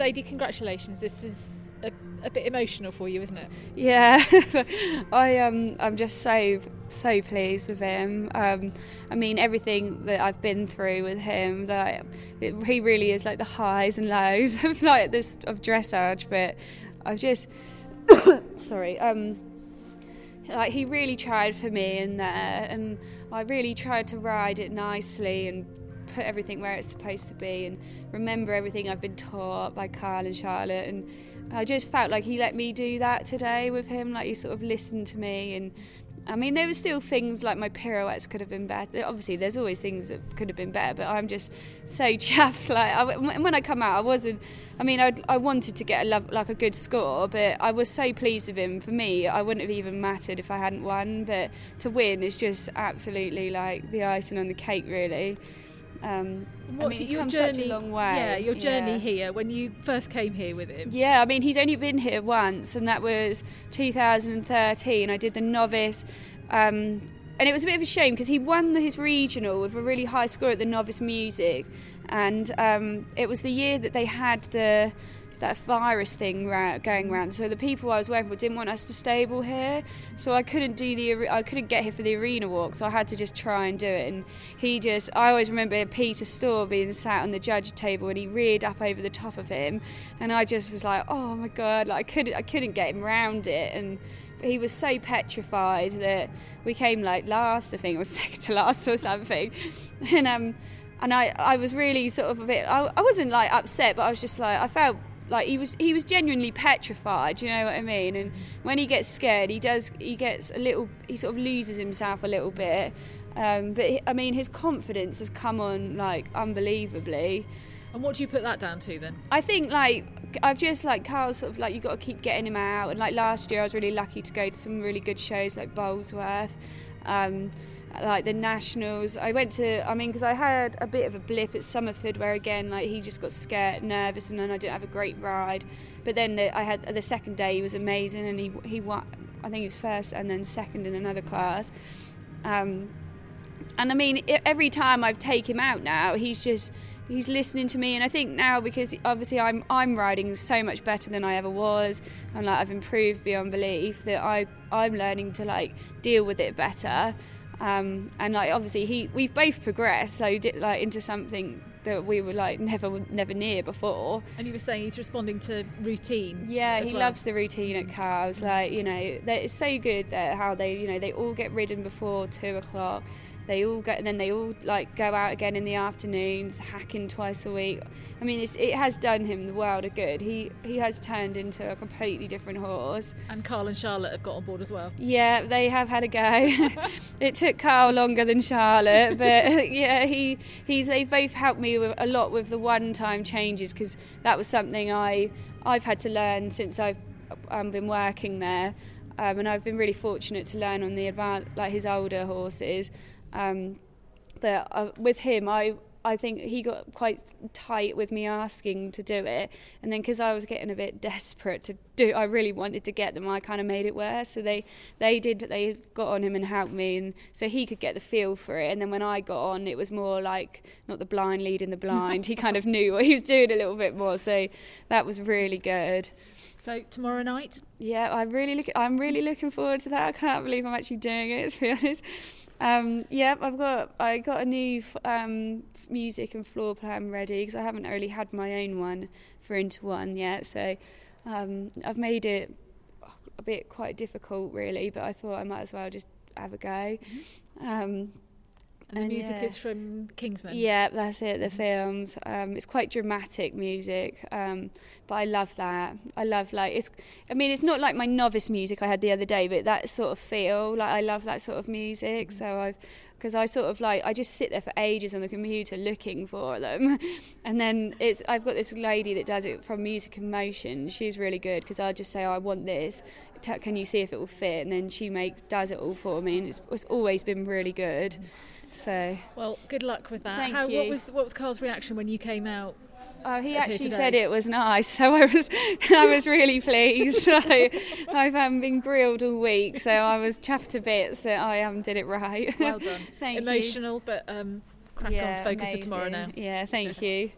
Sadie, congratulations. This is a, a bit emotional for you, isn't it? Yeah, I um I'm just so so pleased with him. Um, I mean everything that I've been through with him. That it, he really is like the highs and lows of like this of dressage. But I've just sorry um like he really tried for me in there, and I really tried to ride it nicely and put everything where it's supposed to be and remember everything I've been taught by Carl and Charlotte. And I just felt like he let me do that today with him like he sort of listened to me. And I mean there were still things like my pirouettes could have been better. Obviously there's always things that could have been better but I'm just so chuffed. Like I, when I come out I wasn't I mean I, I wanted to get a love, like a good score but I was so pleased with him. For me I wouldn't have even mattered if I hadn't won but to win is just absolutely like the icing on the cake really um, What's I mean, your come journey? such a long way. Yeah, your journey Yeah. here when you first came here with him. Yeah, I mean, he's only been here once, and that was 2013. I did the novice, um, and it was a bit of a shame because he won his regional with a really high score at the novice music, and um, it was the year that they had the that virus thing going around. So the people I was working with didn't want us to stable here, so I couldn't do the I couldn't get here for the arena walk. So I had to just try and do it. And he just I always remember Peter Storr being sat on the judge table and he reared up over the top of him, and I just was like, oh my god, like I couldn't I couldn't get him round it and. He was so petrified that we came like last. I think was second to last or something, and um, and I, I was really sort of a bit. I, I wasn't like upset, but I was just like I felt like he was he was genuinely petrified. You know what I mean? And when he gets scared, he does he gets a little he sort of loses himself a little bit. Um, but I mean, his confidence has come on like unbelievably. And what do you put that down to then? I think like I've just like Carl sort of like you've got to keep getting him out. And like last year, I was really lucky to go to some really good shows like Bolesworth. Um, like the nationals i went to i mean because i had a bit of a blip at Somerford where again like he just got scared nervous and then i didn't have a great ride but then the, i had the second day he was amazing and he he won i think he was first and then second in another class um, and I mean, every time I've taken him out now, he's just he's listening to me. And I think now because obviously I'm I'm riding so much better than I ever was. I'm like I've improved beyond belief that I I'm learning to like deal with it better. Um, and like obviously he we've both progressed so di- like into something that we were like never never near before. And you were saying he's responding to routine. Yeah, he well. loves the routine at Carl's. Like you know, it's so good that how they you know they all get ridden before two o'clock. They all go and then they all like go out again in the afternoons, hacking twice a week. I mean, it's, it has done him the world of good. He he has turned into a completely different horse. And Carl and Charlotte have got on board as well. Yeah, they have had a go. it took Carl longer than Charlotte, but yeah, he he's they both helped me with, a lot with the one-time changes because that was something I I've had to learn since I've um, been working there, um, and I've been really fortunate to learn on the advanced like his older horses. Um, but uh, with him, I I think he got quite tight with me asking to do it, and then because I was getting a bit desperate to do, I really wanted to get them. I kind of made it worse. So they they did they got on him and helped me, and so he could get the feel for it. And then when I got on, it was more like not the blind leading the blind. he kind of knew what he was doing a little bit more. So that was really good. So tomorrow night, Yeah, I'm really look, I'm really looking forward to that. I can't believe I'm actually doing it. To be honest, um, yeah, I've got I got a new f- um, music and floor plan ready because I haven't really had my own one for Inter I yet. So um, I've made it a bit quite difficult, really. But I thought I might as well just have a go. Um, and the music yeah. is from Kingsman. yeah, that's it. The films. Um, it's quite dramatic music, um, but I love that. I love like it's. I mean, it's not like my novice music I had the other day, but that sort of feel. Like I love that sort of music. So I've because I sort of like I just sit there for ages on the computer looking for them, and then it's I've got this lady that does it from Music and Motion. She's really good because I just say oh, I want this. Can you see if it will fit? And then she makes does it all for me, and it's, it's always been really good. So. Well, good luck with that. Thank How, What you. was what was Carl's reaction when you came out? Oh, he actually said it was nice, so I was I was really pleased. I, I've um, been grilled all week, so I was chuffed to bits that I um, did it right. Well done. Thank you. Emotional, but um, crack yeah, on, focus for tomorrow now. Yeah, thank you.